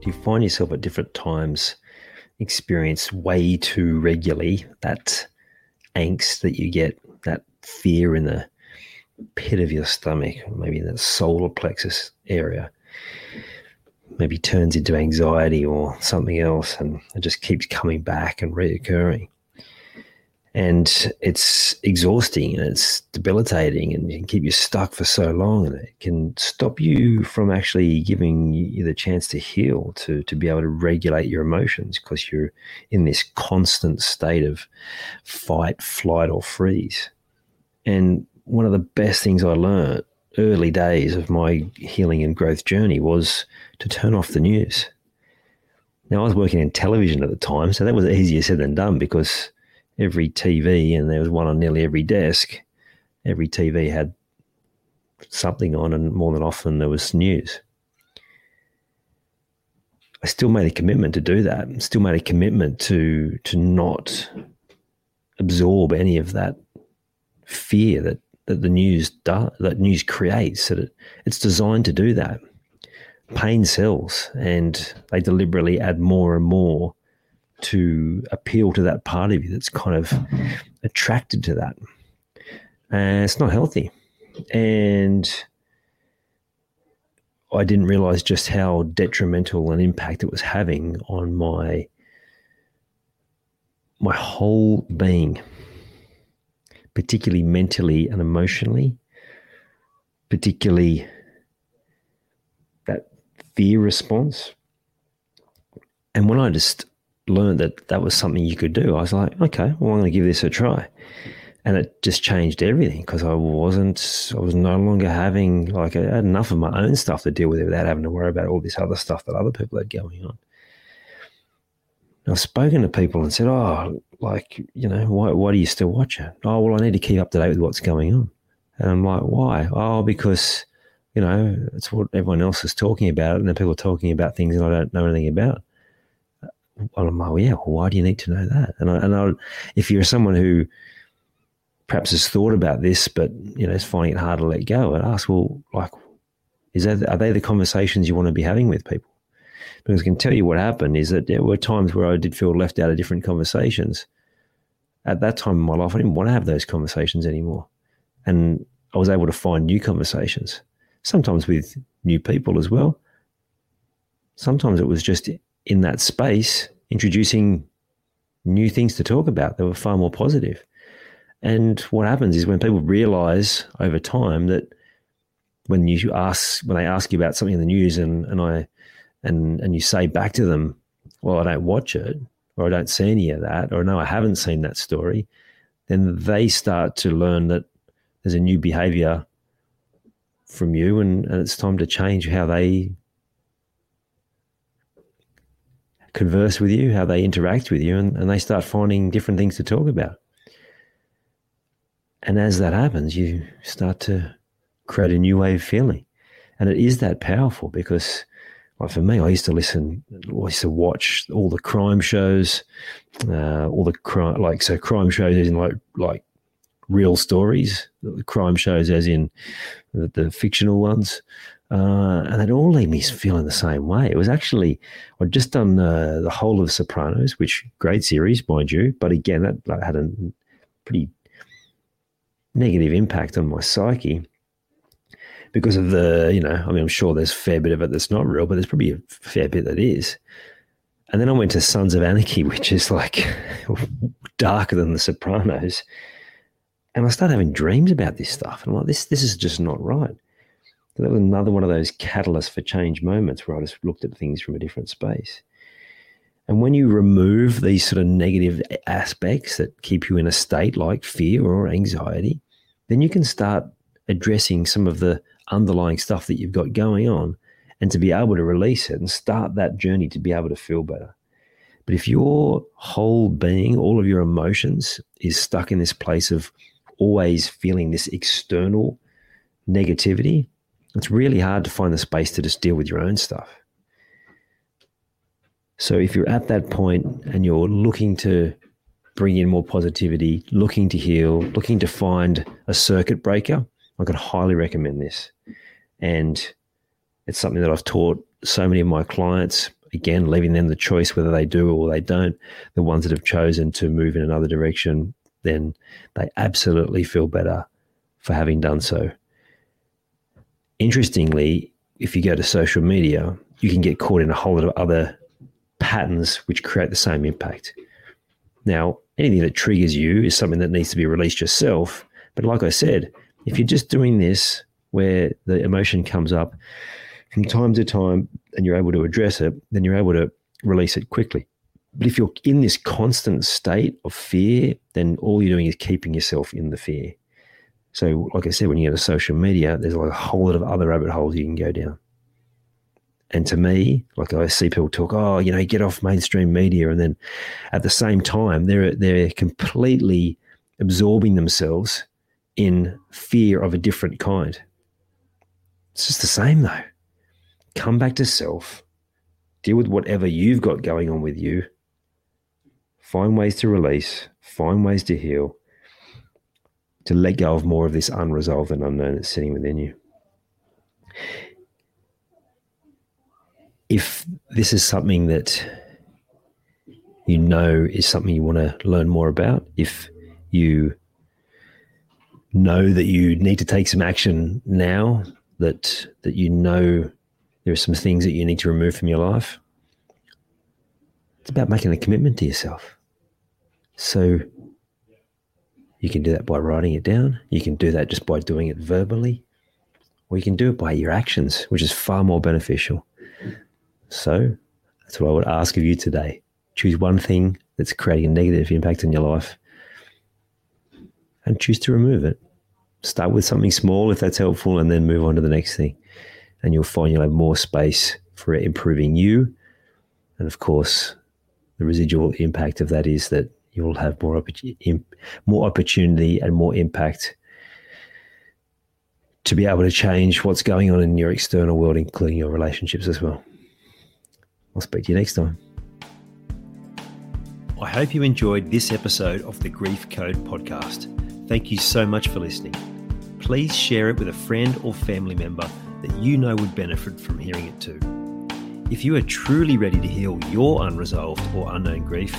Do you find yourself at different times experience way too regularly that angst that you get, that fear in the pit of your stomach, maybe in the solar plexus area? Maybe turns into anxiety or something else, and it just keeps coming back and reoccurring and it's exhausting and it's debilitating and it can keep you stuck for so long and it can stop you from actually giving you the chance to heal to to be able to regulate your emotions because you're in this constant state of fight flight or freeze. And one of the best things i learned early days of my healing and growth journey was to turn off the news. Now i was working in television at the time so that was easier said than done because every TV, and there was one on nearly every desk. Every TV had something on, and more than often there was news. I still made a commitment to do that. Still made a commitment to to not absorb any of that fear that that the news does, that news creates. That it, it's designed to do that. Pain sells, and they deliberately add more and more to appeal to that part of you that's kind of attracted to that. And it's not healthy. And I didn't realize just how detrimental an impact it was having on my my whole being, particularly mentally and emotionally, particularly that fear response. And when I just learned that that was something you could do, I was like, okay, well, I'm going to give this a try. And it just changed everything because I wasn't, I was no longer having, like, I had enough of my own stuff to deal with without having to worry about all this other stuff that other people had going on. I've spoken to people and said, oh, like, you know, why, why do you still watch it? Oh, well, I need to keep up to date with what's going on. And I'm like, why? Oh, because, you know, it's what everyone else is talking about. And then people are talking about things that I don't know anything about. Well, I'm like, well, yeah, why do you need to know that? And I, and I, if you're someone who perhaps has thought about this, but you know is finding it hard to let go, I'd ask, well, like, is that are they the conversations you want to be having with people? Because I can tell you what happened is that there were times where I did feel left out of different conversations. At that time in my life, I didn't want to have those conversations anymore, and I was able to find new conversations. Sometimes with new people as well. Sometimes it was just in that space introducing new things to talk about that were far more positive. And what happens is when people realize over time that when you ask when they ask you about something in the news and, and I and and you say back to them, Well, I don't watch it, or I don't see any of that, or no, I haven't seen that story, then they start to learn that there's a new behavior from you and, and it's time to change how they converse with you, how they interact with you, and, and they start finding different things to talk about. And as that happens, you start to create a new way of feeling. And it is that powerful because, like for me, I used to listen, I used to watch all the crime shows, uh, all the crime, like, so crime shows in like, like real stories, crime shows as in the, the fictional ones. Uh, and it all leave me feeling the same way. It was actually I'd just done uh, the whole of Sopranos, which great series, mind you, but again that, that had a pretty negative impact on my psyche. because of the, you know, I mean, I'm sure there's a fair bit of it that's not real, but there's probably a fair bit that is. And then I went to Sons of Anarchy, which is like darker than The Sopranos. And I started having dreams about this stuff. And I'm like, this, this is just not right. That was another one of those catalysts for change moments where I just looked at things from a different space. And when you remove these sort of negative aspects that keep you in a state like fear or anxiety, then you can start addressing some of the underlying stuff that you've got going on and to be able to release it and start that journey to be able to feel better. But if your whole being, all of your emotions is stuck in this place of always feeling this external negativity, it's really hard to find the space to just deal with your own stuff. So if you're at that point and you're looking to bring in more positivity, looking to heal, looking to find a circuit breaker, I could highly recommend this. And it's something that I've taught so many of my clients. Again, leaving them the choice whether they do or they don't. The ones that have chosen to move in another direction, then they absolutely feel better for having done so. Interestingly, if you go to social media, you can get caught in a whole lot of other patterns which create the same impact. Now, anything that triggers you is something that needs to be released yourself. But like I said, if you're just doing this where the emotion comes up from time to time and you're able to address it, then you're able to release it quickly. But if you're in this constant state of fear, then all you're doing is keeping yourself in the fear. So, like I said, when you go to social media, there's like a whole lot of other rabbit holes you can go down. And to me, like I see people talk, oh, you know, get off mainstream media, and then at the same time, they're they're completely absorbing themselves in fear of a different kind. It's just the same though. Come back to self, deal with whatever you've got going on with you, find ways to release, find ways to heal, to let go of more of this unresolved and unknown that's sitting within you. If this is something that you know is something you want to learn more about, if you know that you need to take some action now, that that you know there are some things that you need to remove from your life. It's about making a commitment to yourself. So you can do that by writing it down. You can do that just by doing it verbally, or you can do it by your actions, which is far more beneficial. So that's what I would ask of you today. Choose one thing that's creating a negative impact on your life and choose to remove it. Start with something small if that's helpful, and then move on to the next thing and you'll find you'll have more space for improving you. And of course, the residual impact of that is that you'll have more, more opportunity and more impact to be able to change what's going on in your external world, including your relationships as well. I'll speak to you next time. I hope you enjoyed this episode of the Grief Code podcast. Thank you so much for listening. Please share it with a friend or family member that you know would benefit from hearing it too. If you are truly ready to heal your unresolved or unknown grief,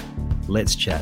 let's chat.